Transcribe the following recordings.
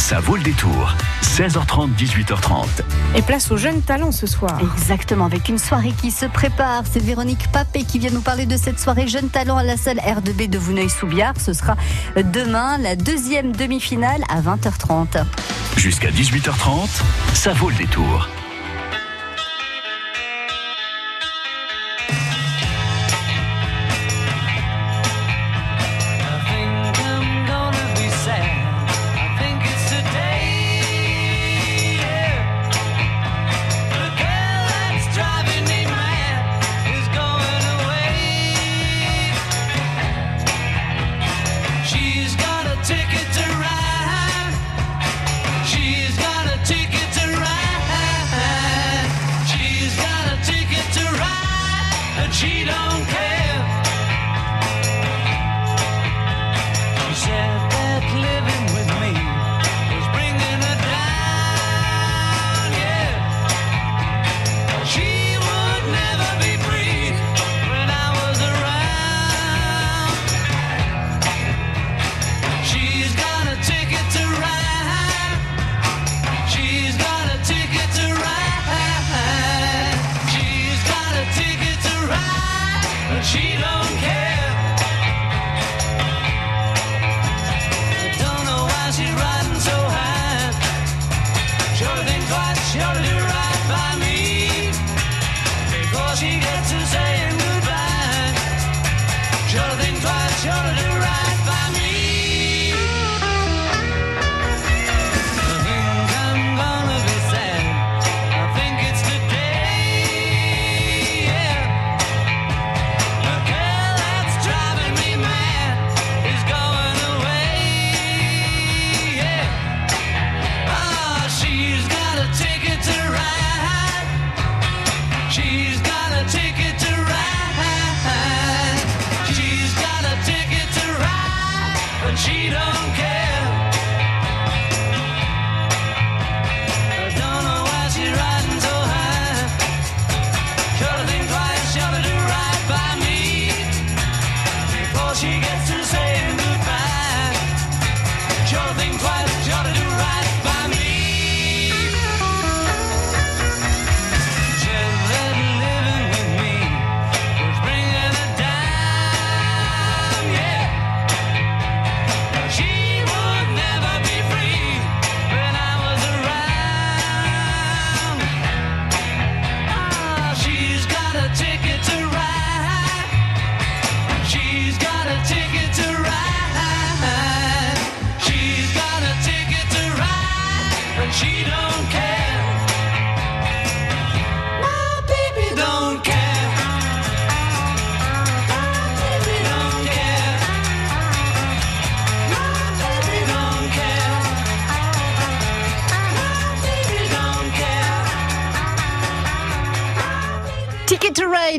Ça vaut le détour. 16h30, 18h30. Et place aux jeunes talents ce soir. Exactement, avec une soirée qui se prépare. C'est Véronique Papé qui vient nous parler de cette soirée Jeunes Talents à la salle R2B de Vouneuil-sous-Biard. Ce sera demain, la deuxième demi-finale à 20h30. Jusqu'à 18h30, ça vaut le détour.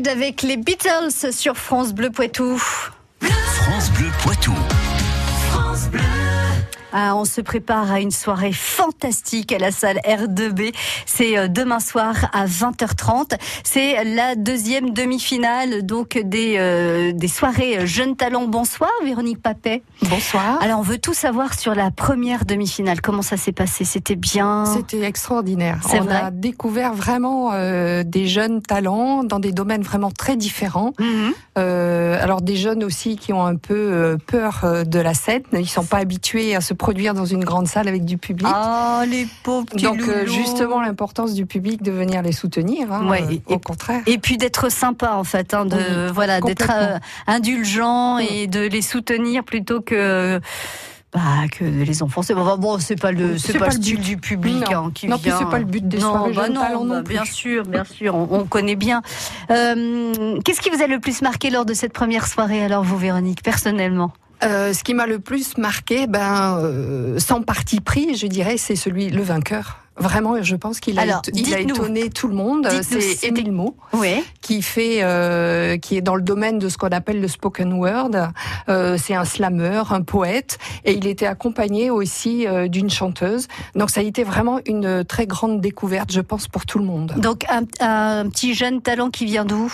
Avec les Beatles sur France Bleu Poitou. Ah, on se prépare à une soirée fantastique à la salle R2B. C'est euh, demain soir à 20h30. C'est la deuxième demi-finale donc des, euh, des soirées Jeunes Talents. Bonsoir Véronique Papet. Bonsoir. Alors on veut tout savoir sur la première demi-finale. Comment ça s'est passé? C'était bien? C'était extraordinaire. On vrai a découvert vraiment euh, des jeunes talents dans des domaines vraiment très différents. Mhm. Euh, alors des jeunes aussi qui ont un peu euh, peur euh, de la scène. Ils sont pas habitués à se produire dans une grande salle avec du public. Oh les pauvres petits Donc euh, loulous. justement l'importance du public de venir les soutenir. hein, Ouais, euh, et- au contraire. Et puis d'être sympa en fait, hein, de Oui, voilà, d'être euh, indulgent et de les soutenir plutôt que bah, que les enfoncer. Bon, bon, c'est pas le c'est pas, le style but. du public Non. hein, qui Non, vient. c'est pas le but des non, soirées bah non, non bah, plus. bien sûr, bien sûr, on, on connaît bien. Euh, Qu'est-ce qui vous a le plus marqué lors de cette première soirée alors vous Véronique personnellement? Euh, ce qui m'a le plus marqué, ben, euh, sans parti pris, je dirais, c'est celui le vainqueur. Vraiment, je pense qu'il a, Alors, il a dites-nous. étonné tout le monde. Dites-nous C'est Émile Oui. qui fait, euh, qui est dans le domaine de ce qu'on appelle le spoken word. Euh, c'est un slammer, un poète, et il était accompagné aussi euh, d'une chanteuse. Donc ça a été vraiment une très grande découverte, je pense, pour tout le monde. Donc un, un petit jeune talent qui vient d'où?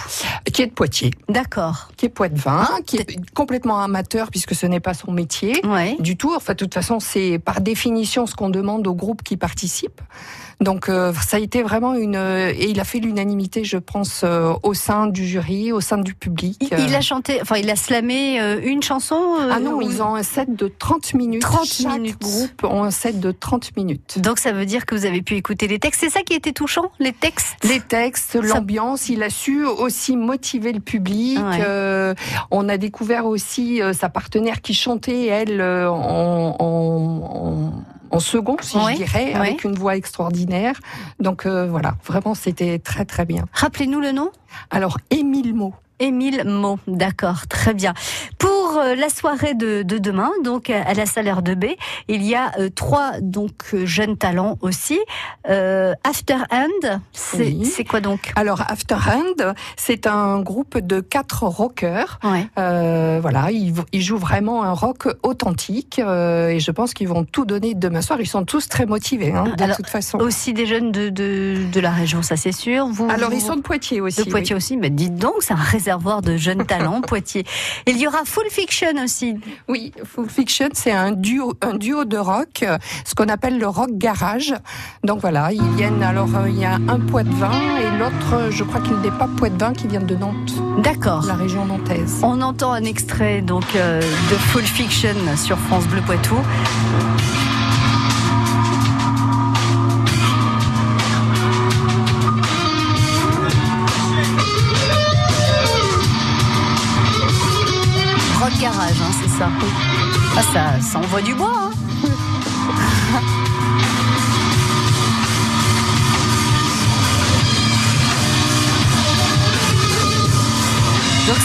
Qui est de Poitiers, D'accord. qui est poitevin, Ah, qui est complètement amateur puisque ce n'est pas son métier. Ouais. du tout. Enfin, de toute façon, c'est par définition ce qu'on demande aux groupes qui participent. Donc, euh, ça a été vraiment une et il a fait l'unanimité, je pense, euh, au sein du jury, au sein du public. Il, il a chanté, enfin il a slamé euh, une chanson. euh, Ah non, ou- ils ont un set de 30 minutes. 30 Chaque minutes. groupe ont un set de 30 minutes. Donc ça veut dire que vous avez pu écouter les textes. C'est ça qui était touchant, les textes? Les textes, l'ambiance, il a su aussi motiver le public. Ouais. Euh, on a découvert aussi euh, sa partenaire qui chantait, elle, euh, en, en, en- second, si Ouais, je dirais, ouais. avec une voix extraordinaire. Donc euh, voilà, vraiment, c'était très très bien. Rappelez-nous le nom. Alors, Émile. Émile Mo, d'accord, très bien. Pour euh, la soirée de, de demain, donc à la salle R2B, il y a euh, trois donc euh, jeunes talents aussi. Euh, After End, c'est Oui. quoi donc? Alors, After Hand, c'est un groupe de quatre rockers. Ouais. Euh, voilà, ils, ils jouent vraiment un rock authentique et je pense qu'ils vont tout donner demain soir. Ils sont tous très motivés, hein, de Alors, toute façon. Aussi des jeunes de, de, de la région, ça c'est sûr. Vous, Alors, ils sont de Poitiers aussi. de Poitiers aussi, mais dites donc, c'est un réservoir de jeunes talents, Poitiers. Il y aura Full Fiction aussi. Oui, Full Fiction, c'est un duo, un duo de rock, ce qu'on appelle le rock garage. Donc voilà, ils viennent. Alors euh, il y a un Poitevin et l'autre, je crois qu'il n'est pas Poitevin, qui vient de Nantes, D'accord. la région nantaise. On entend un extrait donc euh, de Full Fiction sur France Bleu Poitou. Ça. Ah, ça, ça envoie du bois. Hein.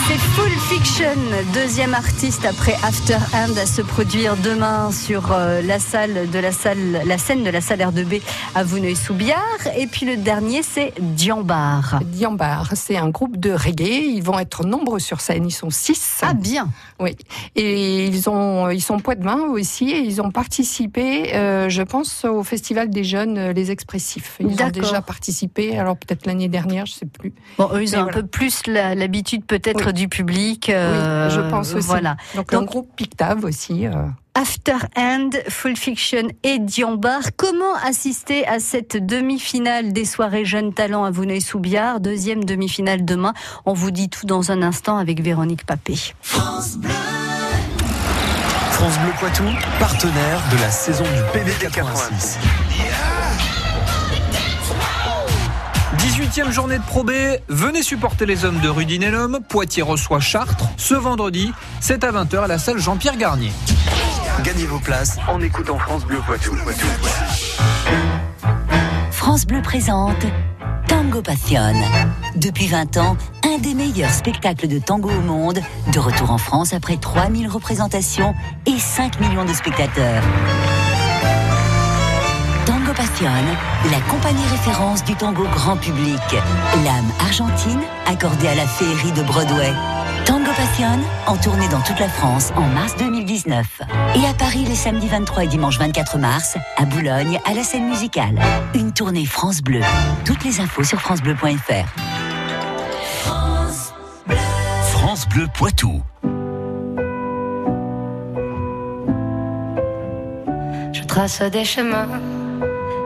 C'est Full Fiction, deuxième artiste après After End à se produire demain sur euh, la salle de la salle, la scène de la salle R2B à Vouneuil-sous-Biard. Et puis le dernier c'est Diambar. Diambar, c'est un groupe de reggae. Ils vont être nombreux sur scène. Ils sont six. Ah bien. Oui. Et ils ont, ils sont Poitevin aussi et ils ont participé, euh, je pense, au festival des jeunes, euh, les expressifs. Ils ont déjà participé. Alors peut-être l'année dernière, je sais plus. Bon, eux, ils Mais ont un peu plus l'habitude peut-être Oui. Du public. euh, oui, je pense aussi. Voilà. Donc, Donc- un groupe Pictave aussi. euh. After End, Full Fiction et Diambar. Comment assister à cette demi-finale des soirées Jeunes Talents à Vouneuil-sous-Biard Deuxième demi-finale demain. On vous dit tout dans un instant avec Véronique Papé. France Bleu Poitou, partenaire de la saison du PB86. 18e journée de Pro B, venez supporter les hommes de Rudinellum. Poitiers reçoit Chartres ce vendredi. C'est à 20h à la salle Jean-Pierre Garnier. Gagnez vos places en écoutant France Bleu Poitou. France Bleu présente Tango Passion. Depuis 20 ans, un des meilleurs spectacles de tango au monde, de retour en France après 3000 représentations et 5 millions de spectateurs. Tango Passion, la compagnie référence du tango grand public. L'âme argentine accordée à la féerie de Broadway. Tango Passion, en tournée dans toute la France en mars 2019. Et à Paris les samedis 23 et dimanche 24 mars, à Boulogne, à la scène musicale. Une tournée France Bleu. Toutes les infos sur francebleu.fr. France Bleu Poitou. Je trace des chemins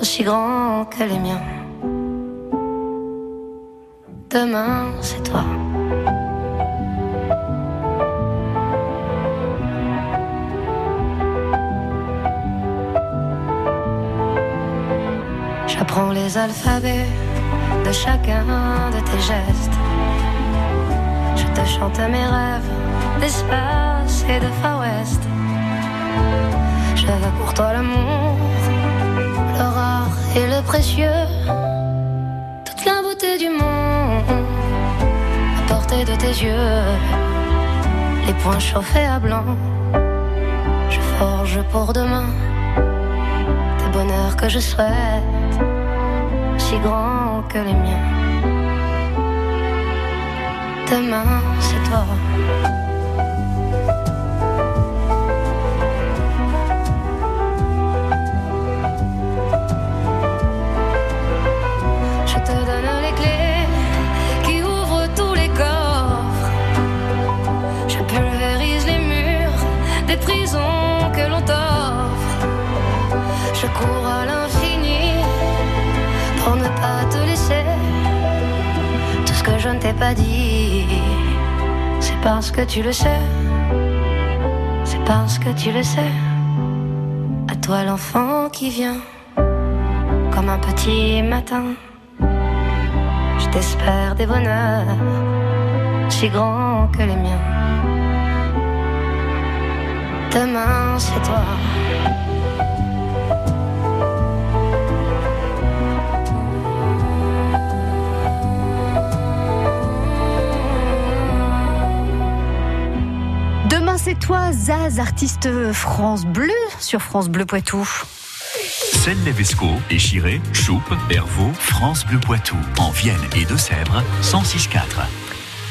aussi grands que les miens. Demain, c'est toi. J'apprends les alphabets de chacun de tes gestes. Je te chante mes rêves d'espace et de Far West. Je veux pour toi l'amour, et le précieux. Toute la beauté du monde à portée de tes yeux. Les poings chauffés à blanc. Je forge pour demain des bonheurs que je souhaite, si grands que les miens. Demain, c'est toi. Je ne t'ai pas dit, c'est parce que tu le sais. C'est parce que tu le sais. À toi l'enfant qui vient comme un petit matin. Je t'espère des bonheurs si grands que les miens. Demain, c'est toi. C'est toi, Zaz, artiste France Bleu sur France Bleu Poitou. Celle Levesco, Échiré, Choupe, Hervaux, France Bleu Poitou, en Vienne et de Sèvres, 106.4.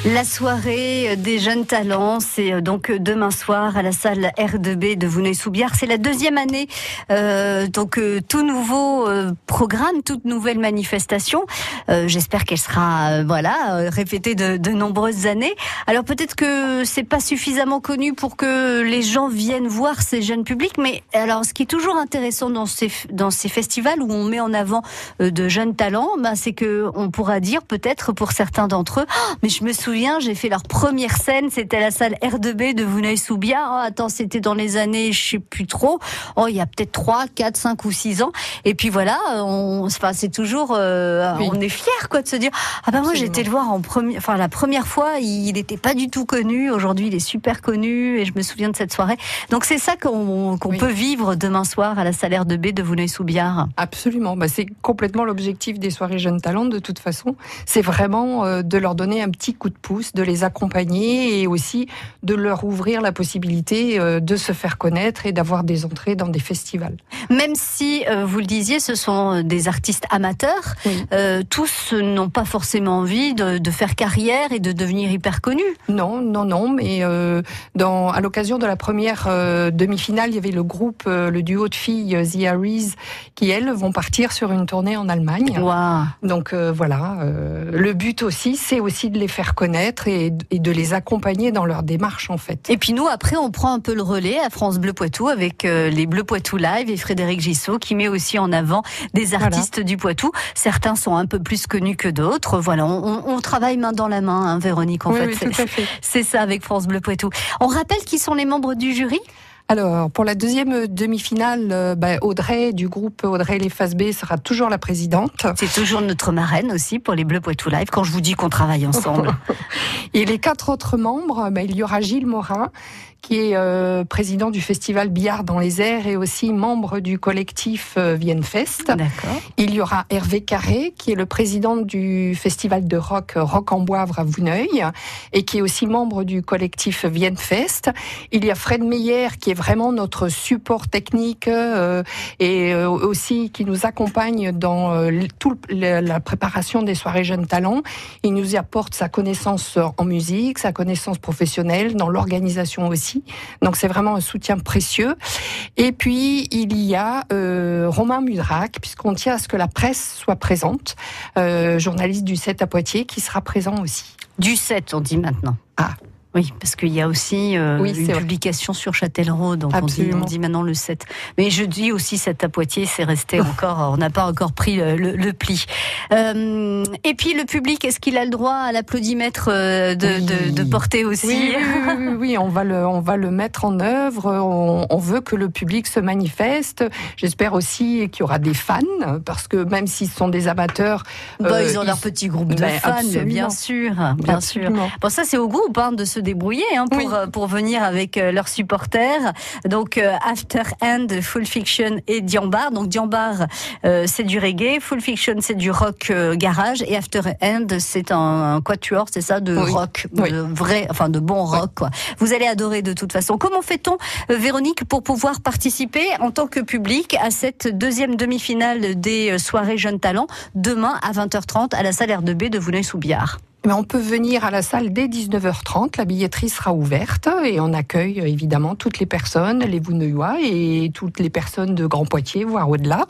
La soirée des jeunes talents, c'est donc demain soir à la salle R2B de Vouneuil-sous-Biard. C'est la deuxième année, euh, donc euh, tout nouveau euh, programme, toute nouvelle manifestation. Euh, J'espère qu'elle sera, euh, voilà, euh, répétée de, de nombreuses années. Alors peut-être que c'est pas suffisamment connu pour que les gens viennent voir ces jeunes publics, mais alors ce qui est toujours intéressant dans ces dans ces festivals où on met en avant euh, de jeunes talents, ben, c'est que on pourra dire peut-être pour certains d'entre eux, Ah, mais je me souviens, j'ai fait leur première scène, c'était à la salle R2B de Vouneuil-sous-Biard. Ah, attends, c'était dans les années, je sais plus trop. Oh, il y a peut-être 3, 4, 5 ou 6 ans. Et puis voilà, on, enfin, c'est toujours, euh, Oui. on est fiers, quoi, de se dire, ah ben moi, été le voir en premier, enfin, la première fois, il n'était pas du tout connu. Aujourd'hui, il est super connu et je me souviens de cette soirée. Donc, c'est ça qu'on Oui. peut vivre demain soir à la salle R2B de Vouneuil-sous-Biard. Absolument. Bah, c'est complètement l'objectif des soirées jeunes talents de toute façon. C'est vraiment euh, de leur donner un petit coup de pouce, de les accompagner et aussi de leur ouvrir la possibilité euh, de se faire connaître et d'avoir des entrées dans des festivals. Même si, euh, vous le disiez, ce sont des artistes amateurs, Oui. euh, tous n'ont pas forcément envie de, de faire carrière et de devenir hyper connus. Non, non, non, mais euh, dans, à l'occasion de la première euh, demi-finale, il y avait le groupe, euh, le duo de filles euh, The Aries, qui elles vont partir sur une tournée en Allemagne. Donc euh, voilà, euh, le but aussi, c'est aussi de les faire connaître et, et de les accompagner dans leur démarche en fait. Et puis nous, après, on prend un peu le relais à France Bleu Poitou avec euh, les Bleu Poitou Live et Frédéric Gissot qui met aussi en avant des artistes du Poitou. Certains sont un peu plus connus que d'autres. Voilà, on, travaille main dans la main, hein, Véronique, en oui, fait. C'est ça avec France Bleu Poitou. On rappelle qui sont les membres du jury? Alors pour la deuxième demi-finale, euh, bah, Audrey du groupe Audrey Les Faces B sera toujours la présidente. C'est toujours notre marraine aussi pour les Bleu Poitou Live quand je vous dis qu'on travaille ensemble. Et les quatre autres membres, bah, il y aura Gilles Morin, qui est euh, président du festival Billard dans les airs et aussi membre du collectif euh. Il y aura Hervé Carré, qui est le président du festival de rock euh, Rock en Boivre à Vouneuil, et qui est aussi membre du collectif Vienne Fest. Il y a Fred Meyer, qui est vraiment notre support technique euh, et euh, aussi qui nous accompagne dans euh, toute la préparation des soirées jeunes talents. Il nous apporte sa connaissance en musique, sa connaissance professionnelle, dans l'organisation aussi. Donc c'est vraiment un soutien précieux. Et puis il y a euh, Romain Mudrac, puisqu'on tient à ce que la presse soit présente, euh, journaliste du 7 à Poitiers, qui sera présent aussi. Du 7, on dit maintenant. Ah. Oui, parce qu'il y a aussi euh, Oui, une vrai. publication sur Châtellerault, donc on dit, Absolument. on dit maintenant le 7. Mais je dis aussi 7 à Poitiers, c'est resté encore, on n'a pas encore pris le, le- le pli. Euh, et puis le public, est-ce qu'il a le droit à l'applaudimètre euh, de, Oui. de, de porter aussi Oui, on va le, on va le mettre en œuvre. On, on veut que le public se manifeste. J'espère aussi qu'il y aura des fans, parce que même s'ils sont des amateurs, Bah, euh, Ils ont leur petit groupe de fans, absolument. bien sûr, bien sûr. Bon, ça, c'est au groupe hein, de se débrouiller hein, pour, Oui. euh, pour venir avec euh, leurs supporters. Donc, euh, After End, Full Fiction et Diambar. Donc, Diambar, euh, c'est du reggae. Full Fiction, c'est du rock euh, garage. Et After End, c'est un, un quatuor, c'est ça, de Oui. rock. Oui. De vrai, enfin, de bon rock, quoi. Vous allez adorer de toute façon. Comment fait-on, Véronique, pour pouvoir participer en tant que public à cette deuxième demi-finale des soirées Jeunes Talents demain à 20h30 à la salle R2B de Vouneuil-sous-Biard? Mais on peut venir à la salle dès 19h30. La billetterie sera ouverte et on accueille évidemment toutes les personnes, les Vouneuillois et toutes les personnes de Grand Poitiers, voire au-delà,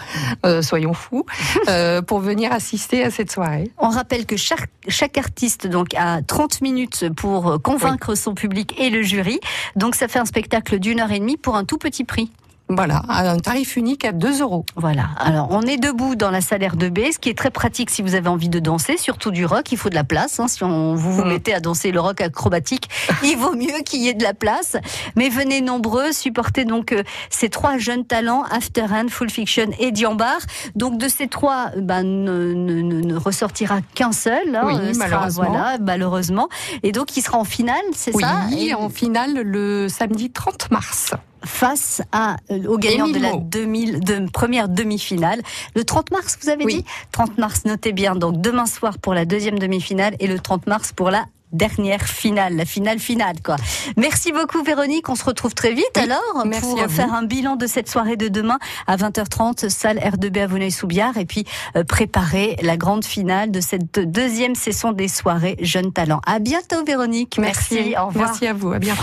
euh, soyons fous, euh, pour venir assister à cette soirée. On rappelle que chaque, chaque artiste donc a 30 minutes pour convaincre son public et le jury. Donc ça fait un spectacle d'une heure et demie pour un tout petit prix. Voilà, à un tarif unique à 2 euros. Voilà. Alors on est debout dans la salle R2B, ce qui est très pratique si vous avez envie de danser, surtout du rock. Il faut de la place. hein. Si on, vous vous Mm. mettez à danser le rock acrobatique, il vaut mieux qu'il y ait de la place. Mais venez nombreux, supportez donc euh, ces trois jeunes talents, After End, Full Fiction et Diambar. Donc de ces trois, ben, ne, ne- ne- ressortira qu'un seul. hein. Oui, Euh, sera- malheureusement. voilà, malheureusement. Et donc il sera en finale, c'est Oui, ça? Et en finale le samedi 30 mars. Face à, euh, au gagnant de la Émile Mot. 2000, de, première demi-finale. Le 30 mars, vous avez Oui. dit? 30 mars, notez bien. Donc demain soir pour la deuxième demi-finale et le 30 mars pour la dernière finale, la finale finale quoi. Merci beaucoup Véronique, on se retrouve très vite Oui, alors merci pour faire un bilan de cette soirée de demain à 20h30 salle R2B à Vouneuil-sous-Biard et puis euh, préparer la grande finale de cette deuxième session des soirées Jeunes Talents. À bientôt Véronique. Merci, au revoir. Merci à vous, à bientôt.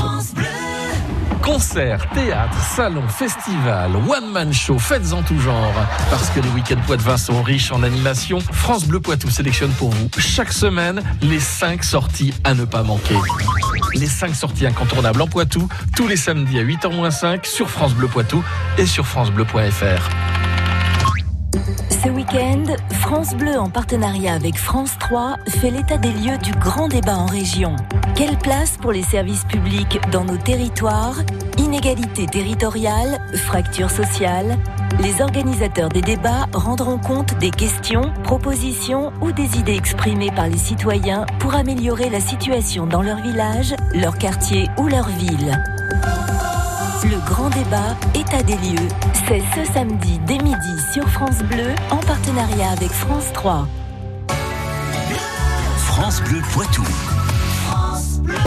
Concerts, théâtre, salons, festivals, one-man show, fêtes en tout genre. Parce que les week-ends poitevins sont riches en animation, France Bleu Poitou sélectionne pour vous chaque semaine les 5 sorties à ne pas manquer. Les 5 sorties incontournables en Poitou, tous les samedis à 8h-5 sur France Bleu Poitou et sur francebleu.fr. Ce week-end, France Bleu, en partenariat avec France 3, fait l'état des lieux du grand débat en région. Quelle place pour les services publics dans nos territoires? Inégalité territoriale, fracture sociale Les organisateurs des débats rendront compte des questions, propositions ou des idées exprimées par les citoyens pour améliorer la situation dans leur village, leur quartier ou leur ville. Le grand débat, état des lieux, c'est ce samedi dès midi sur France Bleu en partenariat avec France 3. France Bleu Poitou.